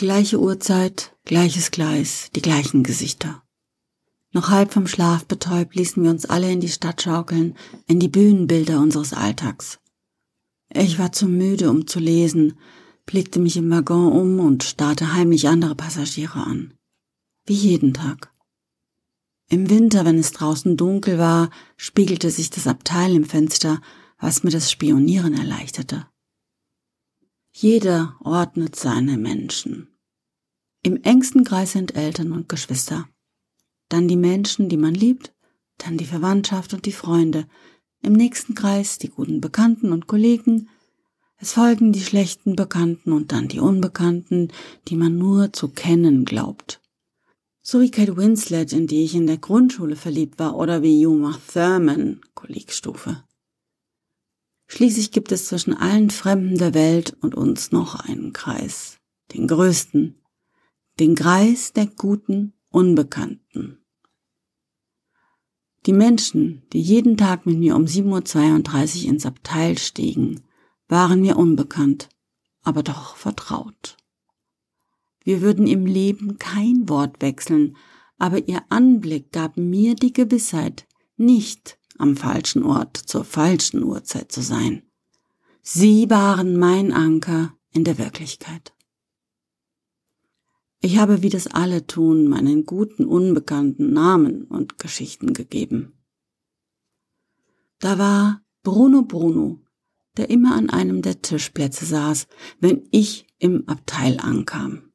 Gleiche Uhrzeit, gleiches Gleis, die gleichen Gesichter. Noch halb vom Schlaf betäubt ließen wir uns alle in die Stadt schaukeln, in die Bühnenbilder unseres Alltags. Ich war zu müde, um zu lesen, blickte mich im Waggon um und starrte heimlich andere Passagiere an. Wie jeden Tag. Im Winter, wenn es draußen dunkel war, spiegelte sich das Abteil im Fenster, was mir das Spionieren erleichterte. Jeder ordnet seine Menschen. Im engsten Kreis sind Eltern und Geschwister. Dann die Menschen, die man liebt, dann die Verwandtschaft und die Freunde, im nächsten Kreis die guten Bekannten und Kollegen, es folgen die schlechten Bekannten und dann die Unbekannten, die man nur zu kennen glaubt. So wie Kate Winslet, in die ich in der Grundschule verliebt war, oder wie Uma Thurman, Kollegstufe. Schließlich gibt es zwischen allen Fremden der Welt und uns noch einen Kreis, den größten, den Kreis der guten Unbekannten. Die Menschen, die jeden Tag mit mir um 7.32 Uhr ins Abteil stiegen, waren mir unbekannt, aber doch vertraut. Wir würden im Leben kein Wort wechseln, aber ihr Anblick gab mir die Gewissheit, nicht am falschen Ort zur falschen Uhrzeit zu sein. Sie waren mein Anker in der Wirklichkeit. Ich habe, wie das alle tun, meinen guten Unbekannten Namen und Geschichten gegeben. Da war Bruno Bruno, der immer an einem der Tischplätze saß, wenn ich im Abteil ankam.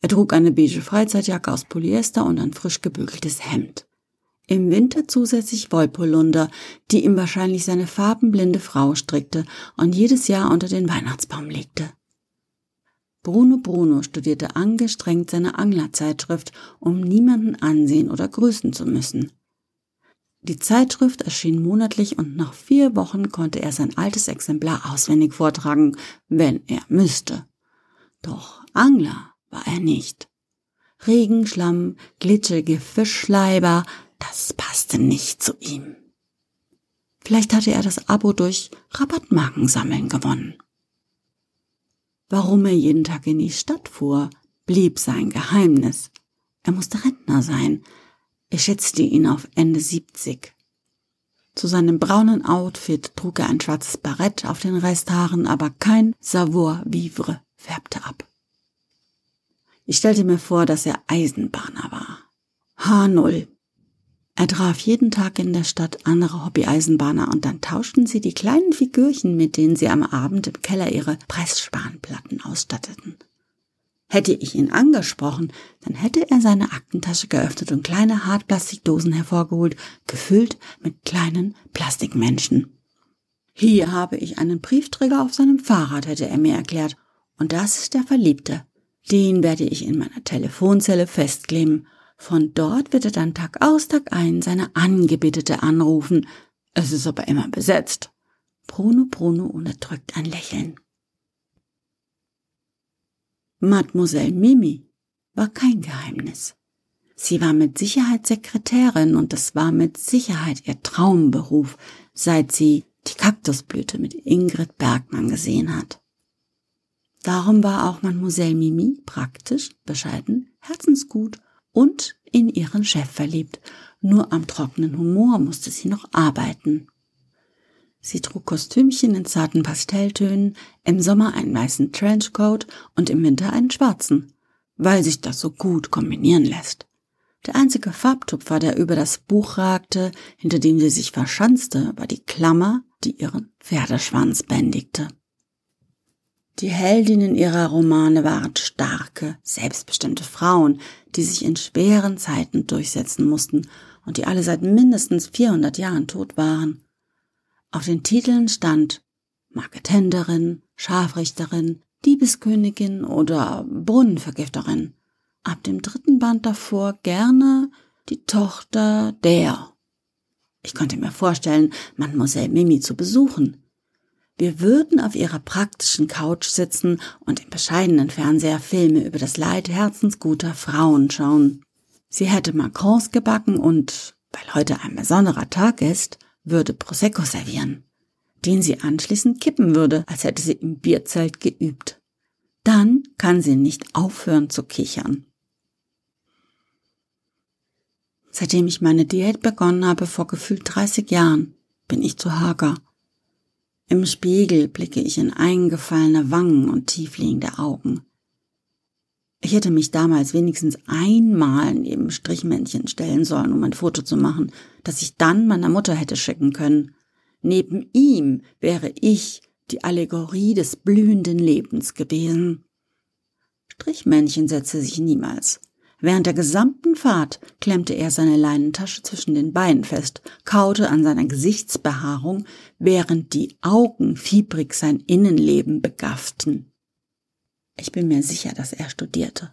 Er trug eine beige Freizeitjacke aus Polyester und ein frisch gebügeltes Hemd. Im Winter zusätzlich Wollpolunder, die ihm wahrscheinlich seine farbenblinde Frau strickte und jedes Jahr unter den Weihnachtsbaum legte. Bruno Bruno studierte angestrengt seine Anglerzeitschrift, um niemanden ansehen oder grüßen zu müssen. Die Zeitschrift erschien monatlich und nach vier Wochen konnte er sein altes Exemplar auswendig vortragen, wenn er müsste. Doch Angler war er nicht. Regen, Schlamm, glitschige Fischleiber, das passte nicht zu ihm. Vielleicht hatte er das Abo durch Rabattmarkensammeln gewonnen. Warum er jeden Tag in die Stadt fuhr, blieb sein Geheimnis. Er musste Rentner sein. Ich schätzte ihn auf Ende 70. Zu seinem braunen Outfit trug er ein schwarzes Barett auf den Resthaaren, aber kein Savoir-vivre färbte ab. Ich stellte mir vor, dass er Eisenbahner war. H0. Er traf jeden Tag in der Stadt andere Hobby-Eisenbahner und dann tauschten sie die kleinen Figürchen, mit denen sie am Abend im Keller ihre Pressspanplatten ausstatteten. Hätte ich ihn angesprochen, dann hätte er seine Aktentasche geöffnet und kleine Hartplastikdosen hervorgeholt, gefüllt mit kleinen Plastikmenschen. Hier habe ich einen Briefträger auf seinem Fahrrad, hätte er mir erklärt, und das ist der Verliebte, den werde ich in meiner Telefonzelle festkleben. Von dort wird er dann Tag aus, Tag ein seine Angebetete anrufen. Es ist aber immer besetzt. Bruno Bruno unterdrückt ein Lächeln. Mademoiselle Mimi war kein Geheimnis. Sie war mit Sicherheit Sekretärin und es war mit Sicherheit ihr Traumberuf, seit sie die Kaktusblüte mit Ingrid Bergmann gesehen hat. Darum war auch Mademoiselle Mimi praktisch, bescheiden, herzensgut und in ihren Chef verliebt. Nur am trockenen Humor musste sie noch arbeiten. Sie trug Kostümchen in zarten Pastelltönen, im Sommer einen weißen Trenchcoat und im Winter einen schwarzen, weil sich das so gut kombinieren lässt. Der einzige Farbtupfer, der über das Buch ragte, hinter dem sie sich verschanzte, war die Klammer, die ihren Pferdeschwanz bändigte. Die Heldinnen ihrer Romane waren starke, selbstbestimmte Frauen, die sich in schweren Zeiten durchsetzen mussten und die alle seit mindestens 400 Jahren tot waren. Auf den Titeln stand Marketenderin, Scharfrichterin, Diebeskönigin oder Brunnenvergifterin. Ab dem dritten Band davor gerne die Tochter der. Ich konnte mir vorstellen, Mademoiselle Mimi zu besuchen. Wir würden auf ihrer praktischen Couch sitzen und im bescheidenen Fernseher Filme über das Leid herzensguter Frauen schauen. Sie hätte Macrons gebacken und, weil heute ein besonderer Tag ist, würde Prosecco servieren, den sie anschließend kippen würde, als hätte sie im Bierzelt geübt. Dann kann sie nicht aufhören zu kichern. Seitdem ich meine Diät begonnen habe vor gefühlt 30 Jahren, bin ich zu hager. Im Spiegel blicke ich in eingefallene Wangen und tiefliegende Augen. Ich hätte mich damals wenigstens einmal neben Strichmännchen stellen sollen, um ein Foto zu machen, das ich dann meiner Mutter hätte schicken können. Neben ihm wäre ich die Allegorie des blühenden Lebens gewesen. Strichmännchen setzte sich niemals. Während der gesamten Fahrt klemmte er seine Leinentasche zwischen den Beinen fest, kaute an seiner Gesichtsbehaarung, während die Augen fiebrig sein Innenleben begafften. Ich bin mir sicher, dass er studierte.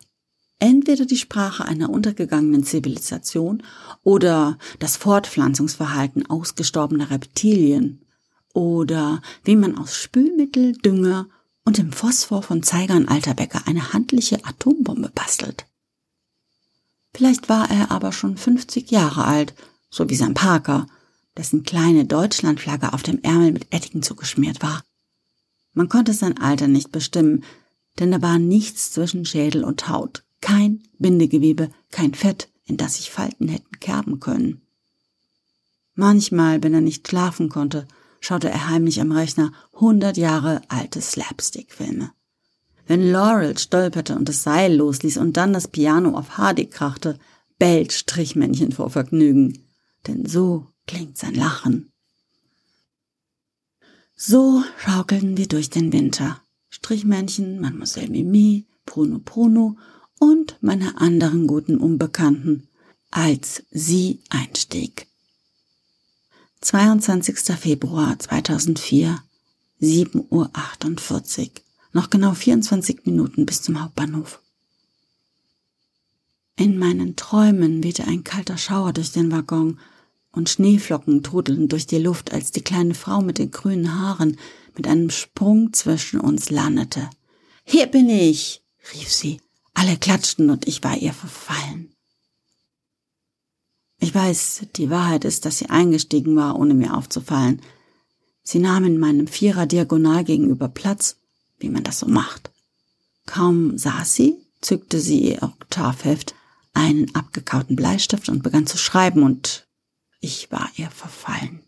Entweder die Sprache einer untergegangenen Zivilisation oder das Fortpflanzungsverhalten ausgestorbener Reptilien oder wie man aus Spülmittel, Dünger und dem Phosphor von Zeigern alter Bäcker eine handliche Atombombe bastelt. Vielleicht war er aber schon 50 Jahre alt, so wie sein Parker, dessen kleine Deutschlandflagge auf dem Ärmel mit Ettiken zugeschmiert war. Man konnte sein Alter nicht bestimmen, denn da war nichts zwischen Schädel und Haut, kein Bindegewebe, kein Fett, in das sich Falten hätten kerben können. Manchmal, wenn er nicht schlafen konnte, schaute er heimlich am Rechner hundert Jahre alte Slapstick-Filme. Wenn Laurel stolperte und das Seil losließ und dann das Piano auf Hardy krachte, bellt Strichmännchen vor Vergnügen. Denn so klingt sein Lachen. So schaukelten wir durch den Winter. Strichmännchen, Mademoiselle Mimi, Bruno Bruno und meine anderen guten Unbekannten, als sie einstieg. 22. Februar 2004, 7.48 Uhr noch genau 24 Minuten bis zum Hauptbahnhof. In meinen Träumen wehte ein kalter Schauer durch den Waggon und Schneeflocken trudelten durch die Luft, als die kleine Frau mit den grünen Haaren mit einem Sprung zwischen uns landete. Hier bin ich, rief sie. Alle klatschten und ich war ihr verfallen. Ich weiß, die Wahrheit ist, dass sie eingestiegen war, ohne mir aufzufallen. Sie nahm in meinem Vierer diagonal gegenüber Platz wie man das so macht. Kaum saß sie, zückte sie ihr Oktavheft, einen abgekauten Bleistift und begann zu schreiben und ich war ihr verfallen.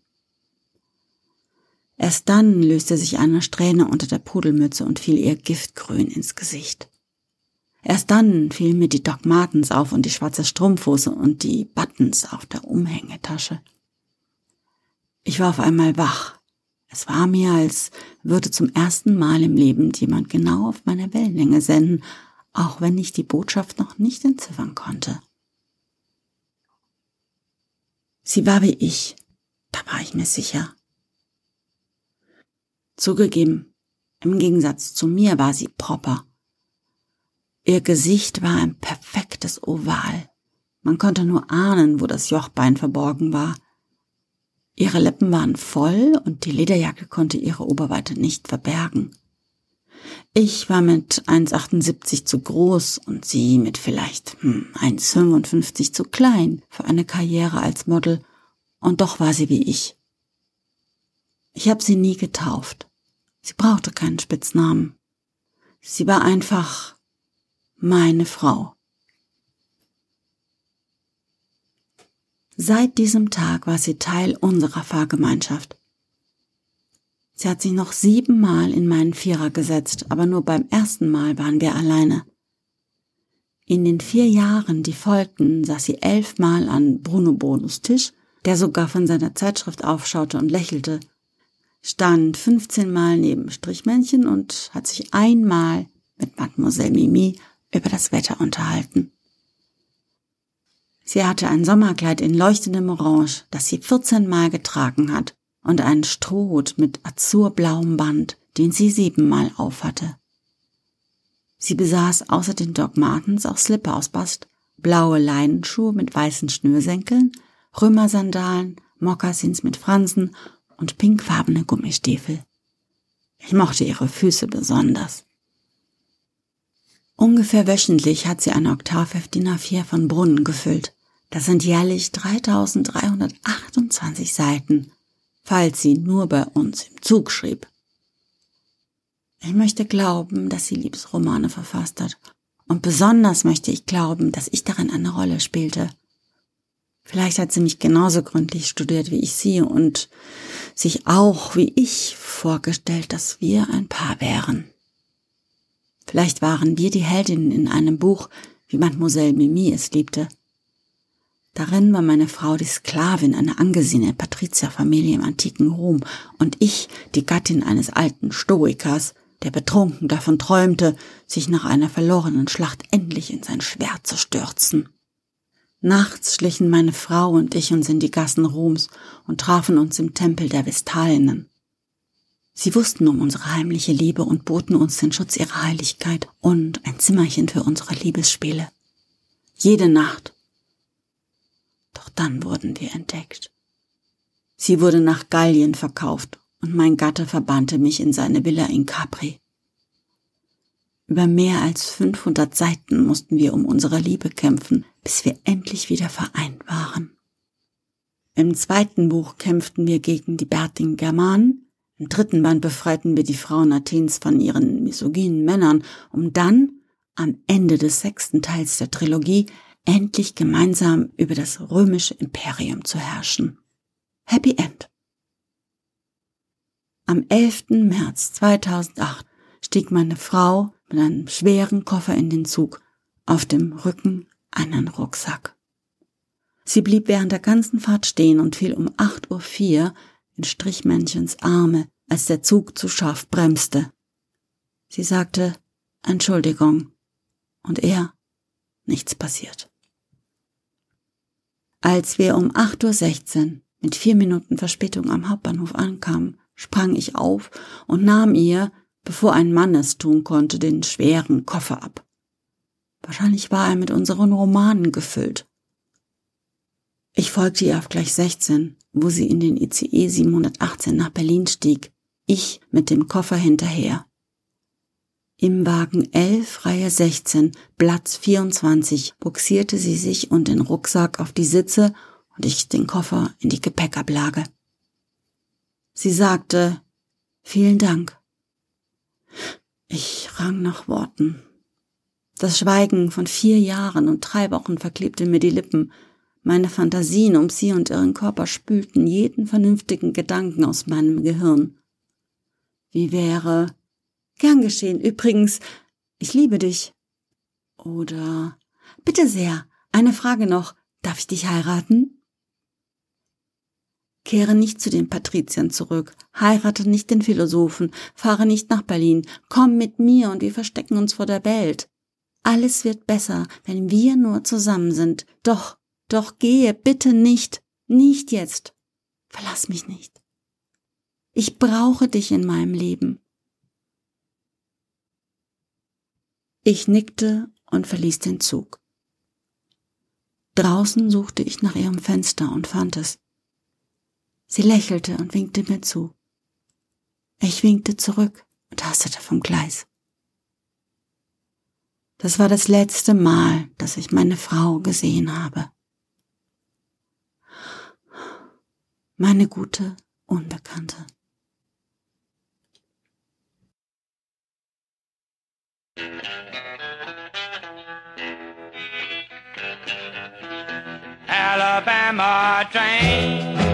Erst dann löste sich eine Strähne unter der Pudelmütze und fiel ihr giftgrün ins Gesicht. Erst dann fielen mir die Doc Martens auf und die schwarze Strumpfhose und die Buttons auf der Umhängetasche. Ich war auf einmal wach, es war mir, als würde zum ersten Mal im Leben jemand genau auf meiner Wellenlänge senden, auch wenn ich die Botschaft noch nicht entziffern konnte. Sie war wie ich, da war ich mir sicher. Zugegeben, im Gegensatz zu mir war sie proper. Ihr Gesicht war ein perfektes Oval. Man konnte nur ahnen, wo das Jochbein verborgen war. Ihre Lippen waren voll und die Lederjacke konnte ihre Oberweite nicht verbergen. Ich war mit 1,78 zu groß und sie mit vielleicht hm, 1,55 zu klein für eine Karriere als Model, und doch war sie wie ich. Ich habe sie nie getauft. Sie brauchte keinen Spitznamen. Sie war einfach meine Frau. Seit diesem Tag war sie Teil unserer Fahrgemeinschaft. Sie hat sich noch siebenmal in meinen Vierer gesetzt, aber nur beim ersten Mal waren wir alleine. In den vier Jahren, die folgten, saß sie elfmal an Bruno Bonus Tisch, der sogar von seiner Zeitschrift aufschaute und lächelte, stand fünfzehnmal neben Strichmännchen und hat sich einmal mit Mademoiselle Mimi über das Wetter unterhalten. Sie hatte ein Sommerkleid in leuchtendem Orange, das sie 14 Mal getragen hat, und einen Strohhut mit azurblauem Band, den sie siebenmal aufhatte. Sie besaß außer den Doc Martens auch Slipper aus Bast, blaue Leinenschuhe mit weißen Schnürsenkeln, Römersandalen, Mokassins mit Fransen und pinkfarbene Gummistiefel. Ich mochte ihre Füße besonders. Ungefähr wöchentlich hat sie ein Oktavheft DIN A4 von Brunnen gefüllt. Das sind jährlich 3328 Seiten, falls sie nur bei uns im Zug schrieb. Ich möchte glauben, dass sie Liebesromane verfasst hat. Und besonders möchte ich glauben, dass ich darin eine Rolle spielte. Vielleicht hat sie mich genauso gründlich studiert wie ich sie und sich auch wie ich vorgestellt, dass wir ein Paar wären. Vielleicht waren wir die Heldinnen in einem Buch, wie Mademoiselle Mimi es liebte. Darin war meine Frau die Sklavin einer angesehenen Patrizierfamilie im antiken Rom und ich die Gattin eines alten Stoikers, der betrunken davon träumte, sich nach einer verlorenen Schlacht endlich in sein Schwert zu stürzen. Nachts schlichen meine Frau und ich uns in die Gassen Roms und trafen uns im Tempel der Vestalinnen. Sie wussten um unsere heimliche Liebe und boten uns den Schutz ihrer Heiligkeit und ein Zimmerchen für unsere Liebesspiele. Jede Nacht doch dann wurden wir entdeckt. Sie wurde nach Gallien verkauft und mein Gatte verbannte mich in seine Villa in Capri. Über mehr als 500 Seiten mussten wir um unsere Liebe kämpfen, bis wir endlich wieder vereint waren. Im zweiten Buch kämpften wir gegen die bärtigen Germanen, im dritten Band befreiten wir die Frauen Athens von ihren misogynen Männern, um dann, am Ende des sechsten Teils der Trilogie, endlich gemeinsam über das römische Imperium zu herrschen. Happy End. Am 11. März 2008 stieg meine Frau mit einem schweren Koffer in den Zug, auf dem Rücken einen Rucksack. Sie blieb während der ganzen Fahrt stehen und fiel um 8.04 Uhr in Strichmännchens Arme, als der Zug zu scharf bremste. Sie sagte Entschuldigung, und er nichts passiert. Als wir um 8.16 Uhr mit vier Minuten Verspätung am Hauptbahnhof ankamen, sprang ich auf und nahm ihr, bevor ein Mann es tun konnte, den schweren Koffer ab. Wahrscheinlich war er mit unseren Romanen gefüllt. Ich folgte ihr auf gleich 16, wo sie in den ICE 718 nach Berlin stieg, ich mit dem Koffer hinterher. Im Wagen 11, Reihe 16, Platz 24, buxierte sie sich und den Rucksack auf die Sitze und ich den Koffer in die Gepäckablage. Sie sagte, vielen Dank. Ich rang nach Worten. Das Schweigen von vier Jahren und drei Wochen verklebte mir die Lippen. Meine Fantasien um sie und ihren Körper spülten jeden vernünftigen Gedanken aus meinem Gehirn. Wie wäre, Gern geschehen. Übrigens, ich liebe dich. Oder bitte sehr, eine Frage noch. Darf ich dich heiraten? Kehre nicht zu den Patriziern zurück, heirate nicht den Philosophen, fahre nicht nach Berlin, komm mit mir und wir verstecken uns vor der Welt. Alles wird besser, wenn wir nur zusammen sind. Doch, doch gehe bitte nicht, nicht jetzt. Verlass mich nicht. Ich brauche dich in meinem Leben. Ich nickte und verließ den Zug. Draußen suchte ich nach ihrem Fenster und fand es. Sie lächelte und winkte mir zu. Ich winkte zurück und hastete vom Gleis. Das war das letzte Mal, dass ich meine Frau gesehen habe. Meine gute Unbekannte. Alabama train.